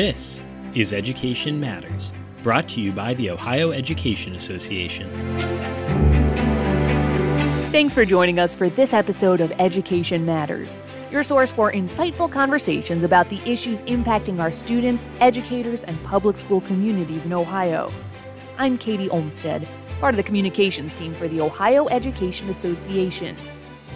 This is Education Matters, brought to you by the Ohio Education Association. Thanks for joining us for this episode of Education Matters, your source for insightful conversations about the issues impacting our students, educators, and public school communities in Ohio. I'm Katie Olmstead, part of the communications team for the Ohio Education Association.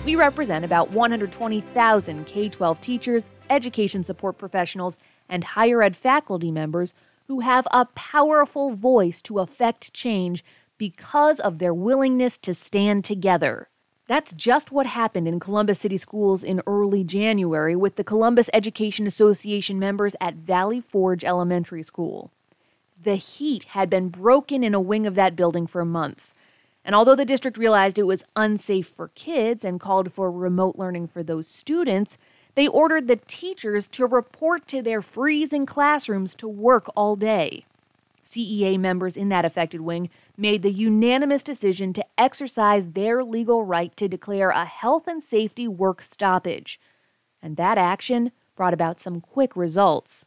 We represent about 120,000 K 12 teachers, education support professionals, and higher ed faculty members who have a powerful voice to affect change because of their willingness to stand together. That's just what happened in Columbus City Schools in early January with the Columbus Education Association members at Valley Forge Elementary School. The heat had been broken in a wing of that building for months. And although the district realized it was unsafe for kids and called for remote learning for those students, they ordered the teachers to report to their freezing classrooms to work all day. CEA members in that affected wing made the unanimous decision to exercise their legal right to declare a health and safety work stoppage. And that action brought about some quick results.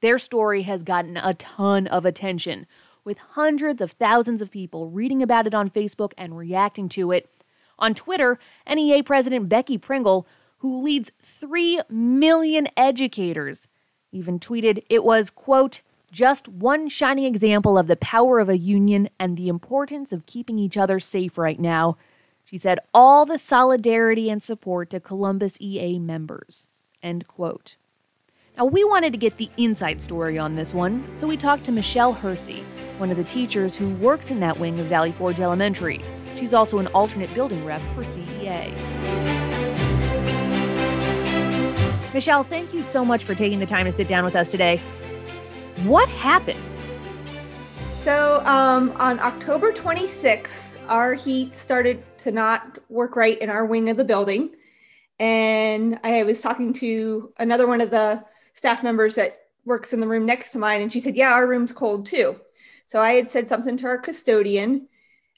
Their story has gotten a ton of attention, with hundreds of thousands of people reading about it on Facebook and reacting to it. On Twitter, NEA President Becky Pringle, who leads 3 million educators, even tweeted it was, quote, just one shining example of the power of a union and the importance of keeping each other safe right now. She said, all the solidarity and support to Columbus EA members. End quote. Now, we wanted to get the inside story on this one, so we talked to Michelle Hersey, one of the teachers who works in that wing of Valley Forge Elementary. She's also an alternate building rep for CEA. Michelle, thank you so much for taking the time to sit down with us today. What happened? So, um, on October 26th, our heat started to not work right in our wing of the building. And I was talking to another one of the staff members that works in the room next to mine, and she said, Yeah, our room's cold too. So I had said something to our custodian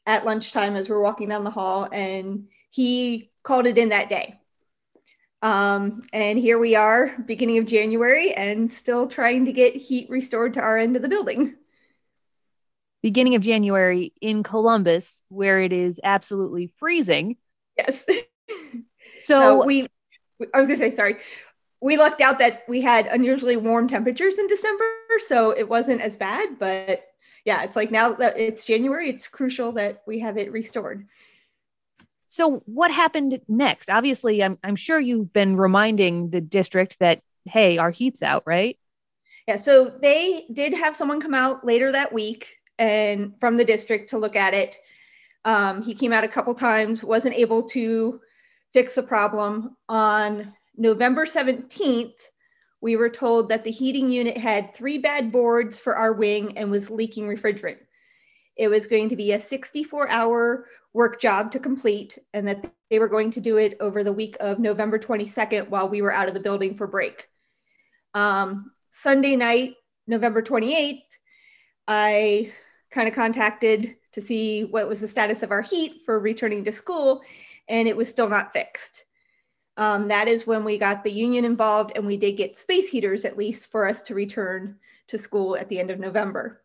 at lunchtime as we are walking down the hall, and he called it in that day. Um, and here we are, beginning of January, and still trying to get heat restored to our end of the building. Beginning of January in Columbus, where it is absolutely freezing. Yes. So, so we, I was gonna say, sorry, we lucked out that we had unusually warm temperatures in December, so it wasn't as bad. But yeah, it's like now that it's January, it's crucial that we have it restored. So, what happened next? Obviously, I'm, I'm sure you've been reminding the district that, hey, our heat's out, right? Yeah. So, they did have someone come out later that week and from the district to look at it. Um, he came out a couple times, wasn't able to fix the problem on November 17th, we were told that the heating unit had three bad boards for our wing and was leaking refrigerant. It was going to be a 64 hour work job to complete, and that they were going to do it over the week of November 22nd while we were out of the building for break. Um, Sunday night, November 28th, I kind of contacted to see what was the status of our heat for returning to school, and it was still not fixed um, that is when we got the union involved and we did get space heaters at least for us to return to school at the end of November.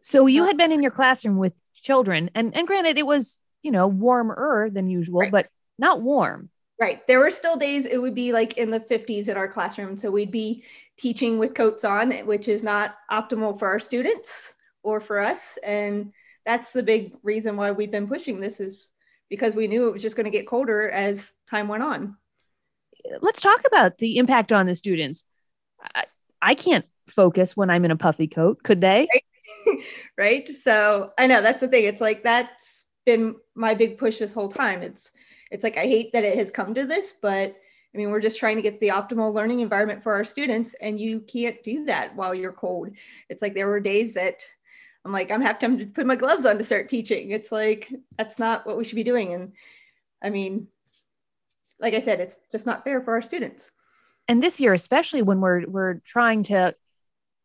So you had been in your classroom with children and, and granted it was, you know, warmer than usual, right. but not warm. Right. There were still days it would be like in the 50s in our classroom. So we'd be teaching with coats on, which is not optimal for our students or for us. And that's the big reason why we've been pushing this is because we knew it was just going to get colder as time went on. Let's talk about the impact on the students. I, I can't focus when I'm in a puffy coat. Could they? Right? right. So I know that's the thing. It's like that's been my big push this whole time. It's it's like I hate that it has come to this, but I mean, we're just trying to get the optimal learning environment for our students, and you can't do that while you're cold. It's like there were days that I'm like, I'm half have to put my gloves on to start teaching. It's like, that's not what we should be doing. And I mean, like I said, it's just not fair for our students. And this year, especially when we're we're trying to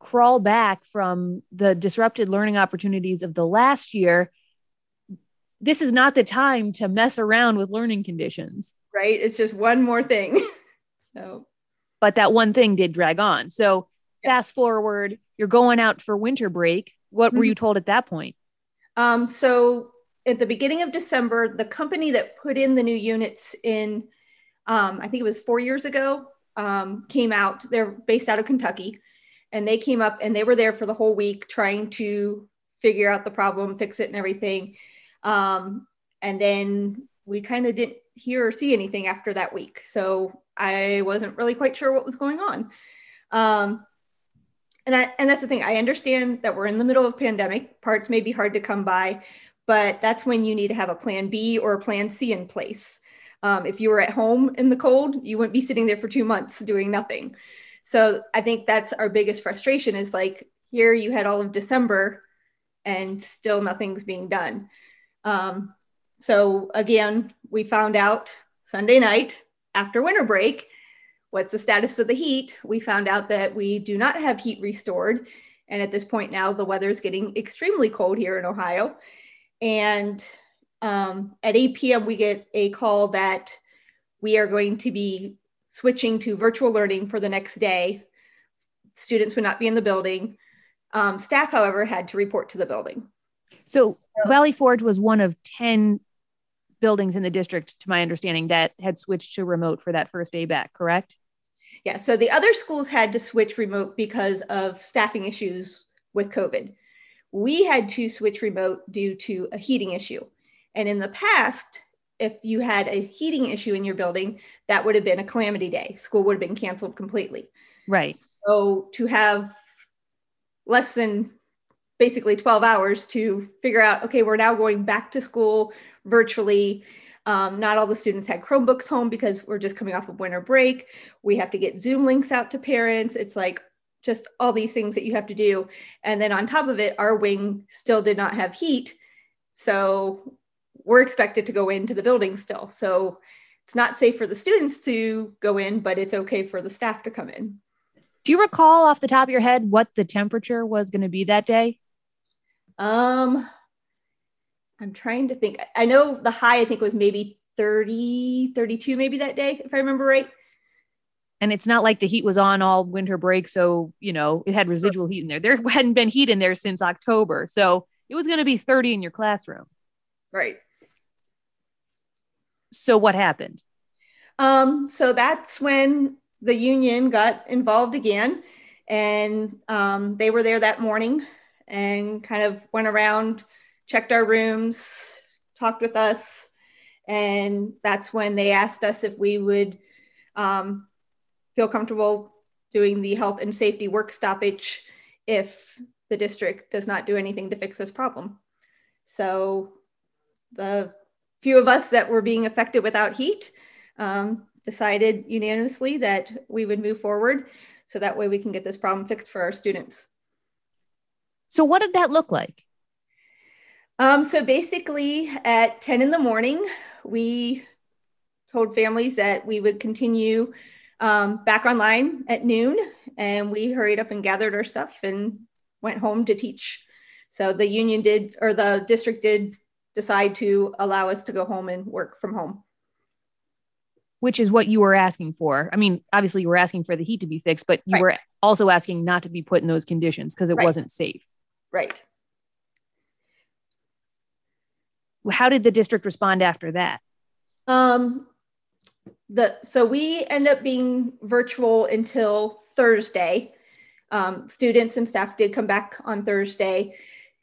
crawl back from the disrupted learning opportunities of the last year, this is not the time to mess around with learning conditions. Right. It's just one more thing. so but that one thing did drag on. So fast forward, you're going out for winter break. What mm-hmm. were you told at that point? Um, so at the beginning of December, the company that put in the new units in, um, I think it was four years ago, um, came out. They're based out of Kentucky, and they came up and they were there for the whole week trying to figure out the problem, fix it, and everything. Um, and then we kind of didn't hear or see anything after that week, so I wasn't really quite sure what was going on. Um, and I, and that's the thing. I understand that we're in the middle of pandemic. Parts may be hard to come by, but that's when you need to have a plan B or a plan C in place. Um, if you were at home in the cold, you wouldn't be sitting there for two months doing nothing. So I think that's our biggest frustration is like here you had all of December and still nothing's being done. Um, so again, we found out Sunday night after winter break what's the status of the heat? We found out that we do not have heat restored. And at this point now, the weather is getting extremely cold here in Ohio. And um, at 8 p.m., we get a call that we are going to be switching to virtual learning for the next day. Students would not be in the building. Um, staff, however, had to report to the building. So, Valley Forge was one of 10 buildings in the district, to my understanding, that had switched to remote for that first day back, correct? Yeah. So the other schools had to switch remote because of staffing issues with COVID. We had to switch remote due to a heating issue. And in the past, if you had a heating issue in your building, that would have been a calamity day. School would have been canceled completely. Right. So to have less than basically 12 hours to figure out, okay, we're now going back to school virtually um, not all the students had Chromebooks home because we're just coming off of winter break. We have to get Zoom links out to parents. It's like just all these things that you have to do. And then on top of it, our wing still did not have heat. So we're expected to go into the building still. So it's not safe for the students to go in, but it's okay for the staff to come in. Do you recall off the top of your head what the temperature was going to be that day? Um, I'm trying to think. I know the high, I think, was maybe 30, 32, maybe that day, if I remember right. And it's not like the heat was on all winter break. So, you know, it had residual heat in there. There hadn't been heat in there since October. So it was going to be 30 in your classroom. Right. So what happened? Um, so that's when the union got involved again. And um, they were there that morning and kind of went around checked our rooms, talked with us, and that's when they asked us if we would um, feel comfortable doing the health and safety work stoppage if the district does not do anything to fix this problem. So the few of us that were being affected without heat um, decided unanimously that we would move forward so that way we can get this problem fixed for our students. So what did that look like? Um, so basically, at 10 in the morning, we told families that we would continue um, back online at noon, and we hurried up and gathered our stuff and went home to teach. So the union did, or the district did decide to allow us to go home and work from home. Which is what you were asking for. I mean, obviously, you were asking for the heat to be fixed, but you right. were also asking not to be put in those conditions because it right. wasn't safe. Right. how did the district respond after that? Um, the so we end up being virtual until Thursday. Um, students and staff did come back on Thursday.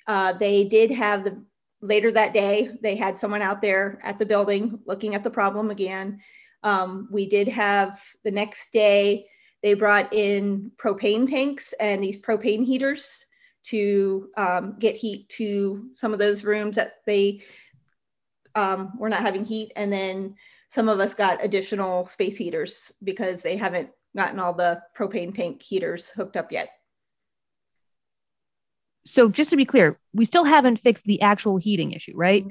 Uh, they did have the later that day. They had someone out there at the building looking at the problem again. Um, we did have the next day. They brought in propane tanks and these propane heaters to um, get heat to some of those rooms that they um, we're not having heat. And then some of us got additional space heaters because they haven't gotten all the propane tank heaters hooked up yet. So just to be clear, we still haven't fixed the actual heating issue, right?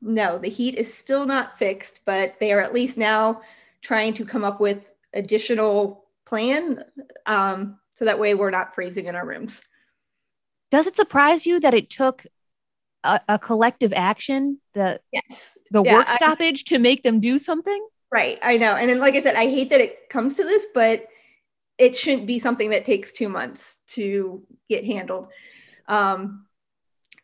No, the heat is still not fixed, but they are at least now trying to come up with additional plan um, so that way we're not freezing in our rooms. Does it surprise you that it took a, a collective action, the yes. the yeah, work stoppage I, to make them do something? Right. I know. And then like I said, I hate that it comes to this, but it shouldn't be something that takes two months to get handled. Um,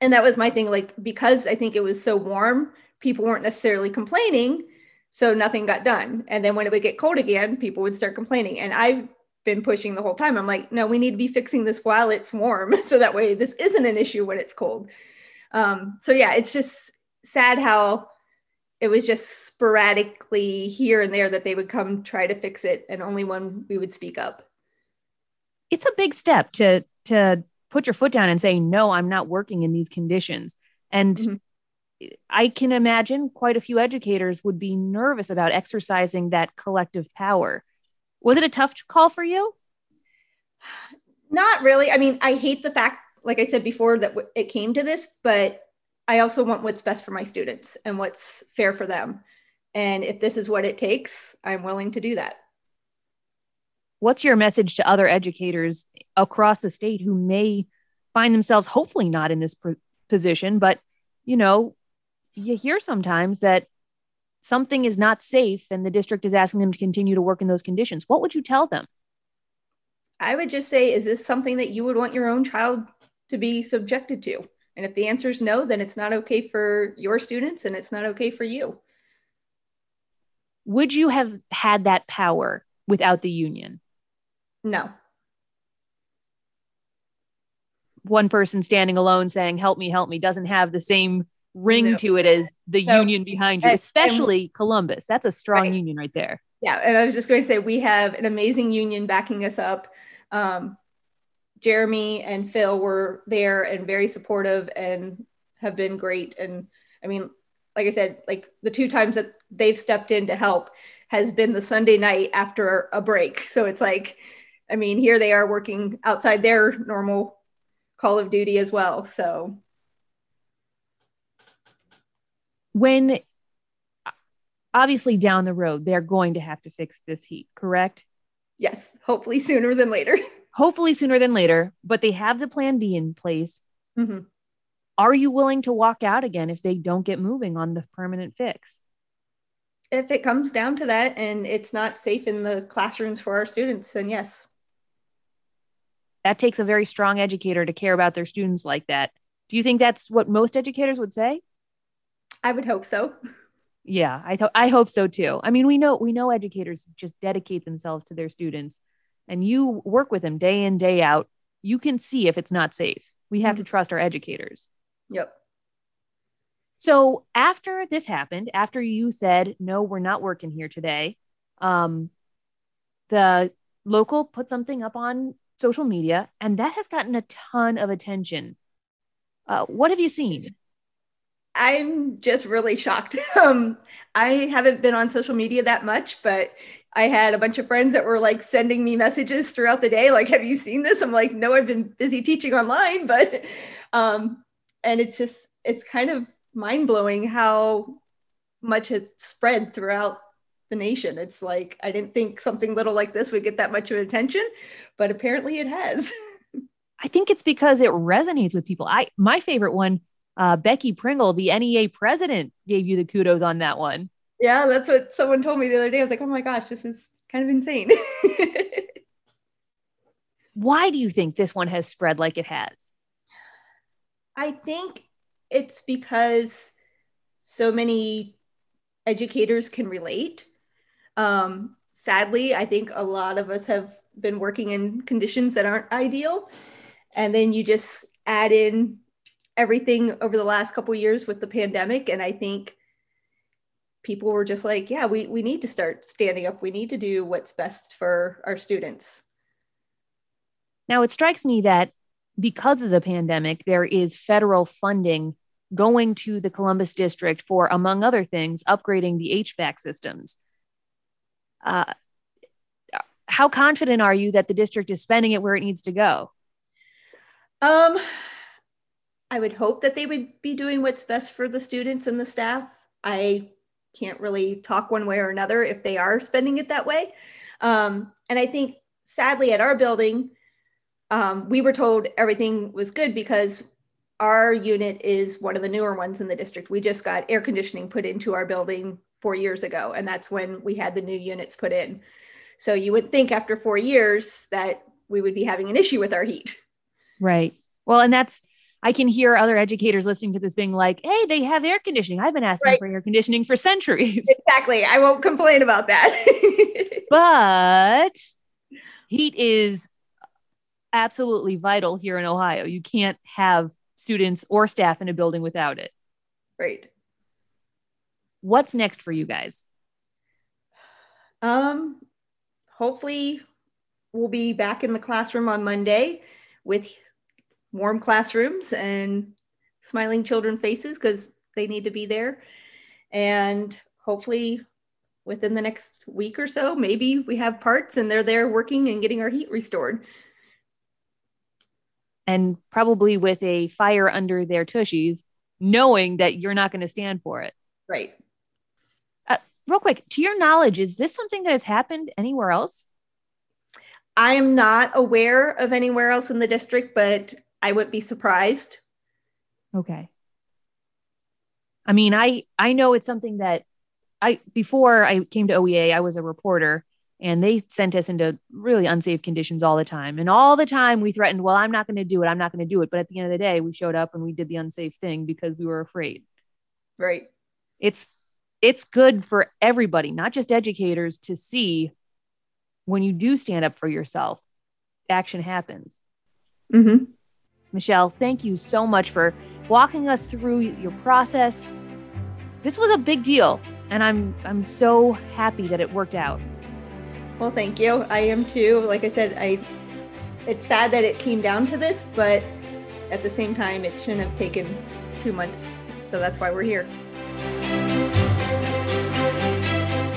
and that was my thing, like, because I think it was so warm, people weren't necessarily complaining. So nothing got done. And then when it would get cold again, people would start complaining. And I've been pushing the whole time. I'm like, no, we need to be fixing this while it's warm. So that way this isn't an issue when it's cold. Um, so yeah, it's just sad how it was just sporadically here and there that they would come try to fix it and only when we would speak up it's a big step to to put your foot down and say no i'm not working in these conditions and mm-hmm. i can imagine quite a few educators would be nervous about exercising that collective power was it a tough call for you not really i mean i hate the fact like i said before that it came to this but I also want what's best for my students and what's fair for them. And if this is what it takes, I'm willing to do that. What's your message to other educators across the state who may find themselves hopefully not in this position, but you know, you hear sometimes that something is not safe and the district is asking them to continue to work in those conditions. What would you tell them? I would just say, is this something that you would want your own child to be subjected to? And if the answer is no, then it's not okay for your students and it's not okay for you. Would you have had that power without the union? No. One person standing alone saying, Help me, help me, doesn't have the same ring no. to it as the so, union behind you, especially and, Columbus. That's a strong right. union right there. Yeah. And I was just going to say, we have an amazing union backing us up. Um, Jeremy and Phil were there and very supportive and have been great. And I mean, like I said, like the two times that they've stepped in to help has been the Sunday night after a break. So it's like, I mean, here they are working outside their normal call of duty as well. So when obviously down the road, they're going to have to fix this heat, correct? Yes, hopefully sooner than later. hopefully sooner than later, but they have the plan B in place. Mm-hmm. Are you willing to walk out again if they don't get moving on the permanent fix? If it comes down to that and it's not safe in the classrooms for our students, then yes. That takes a very strong educator to care about their students like that. Do you think that's what most educators would say? I would hope so. Yeah, I th- I hope so too. I mean, we know we know educators just dedicate themselves to their students and you work with them day in, day out, you can see if it's not safe. We have mm-hmm. to trust our educators. Yep. So after this happened, after you said, no, we're not working here today, um, the local put something up on social media, and that has gotten a ton of attention. Uh, what have you seen? I'm just really shocked. Um, I haven't been on social media that much, but I had a bunch of friends that were like sending me messages throughout the day, like, "Have you seen this?" I'm like, "No, I've been busy teaching online," but um, and it's just it's kind of mind blowing how much it's spread throughout the nation. It's like I didn't think something little like this would get that much of attention, but apparently it has. I think it's because it resonates with people. I my favorite one, uh, Becky Pringle, the NEA president, gave you the kudos on that one. Yeah, that's what someone told me the other day. I was like, oh my gosh, this is kind of insane. Why do you think this one has spread like it has? I think it's because so many educators can relate. Um, sadly, I think a lot of us have been working in conditions that aren't ideal. And then you just add in everything over the last couple years with the pandemic. And I think people were just like, yeah, we, we need to start standing up. We need to do what's best for our students. Now, it strikes me that because of the pandemic, there is federal funding going to the Columbus district for, among other things, upgrading the HVAC systems. Uh, how confident are you that the district is spending it where it needs to go? Um, I would hope that they would be doing what's best for the students and the staff. I can't really talk one way or another if they are spending it that way. Um, and I think sadly at our building, um, we were told everything was good because our unit is one of the newer ones in the district. We just got air conditioning put into our building four years ago, and that's when we had the new units put in. So you would think after four years that we would be having an issue with our heat. Right. Well, and that's I can hear other educators listening to this being like, hey, they have air conditioning. I've been asking right. for air conditioning for centuries. Exactly. I won't complain about that. but heat is absolutely vital here in Ohio. You can't have students or staff in a building without it. Right. What's next for you guys? Um hopefully we'll be back in the classroom on Monday with warm classrooms and smiling children faces because they need to be there. And hopefully within the next week or so, maybe we have parts and they're there working and getting our heat restored. And probably with a fire under their tushies, knowing that you're not going to stand for it. Right. Real quick, to your knowledge, is this something that has happened anywhere else? I am not aware of anywhere else in the district, but I wouldn't be surprised. Okay. I mean, I I know it's something that I before I came to OEA, I was a reporter and they sent us into really unsafe conditions all the time. And all the time we threatened, well, I'm not going to do it. I'm not going to do it. But at the end of the day, we showed up and we did the unsafe thing because we were afraid. Right. It's it's good for everybody, not just educators to see when you do stand up for yourself, action happens. Mm-hmm. Michelle, thank you so much for walking us through your process. This was a big deal, and I'm I'm so happy that it worked out. Well, thank you. I am too. Like I said, I it's sad that it came down to this, but at the same time, it shouldn't have taken two months. So that's why we're here.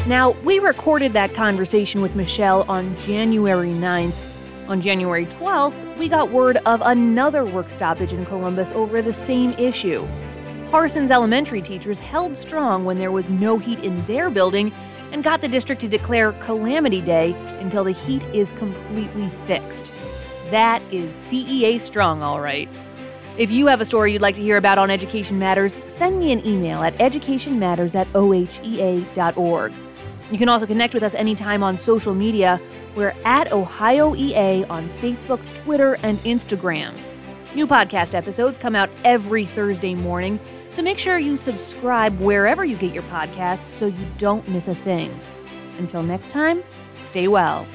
Now, we recorded that conversation with Michelle on January 9th. On January 12th, we got word of another work stoppage in Columbus over the same issue. Parsons elementary teachers held strong when there was no heat in their building and got the district to declare Calamity Day until the heat is completely fixed. That is CEA strong, all right. If you have a story you'd like to hear about on Education Matters, send me an email at educationmatters at ohea.org. You can also connect with us anytime on social media. We're at Ohio EA on Facebook, Twitter, and Instagram. New podcast episodes come out every Thursday morning, so make sure you subscribe wherever you get your podcasts so you don't miss a thing. Until next time, stay well.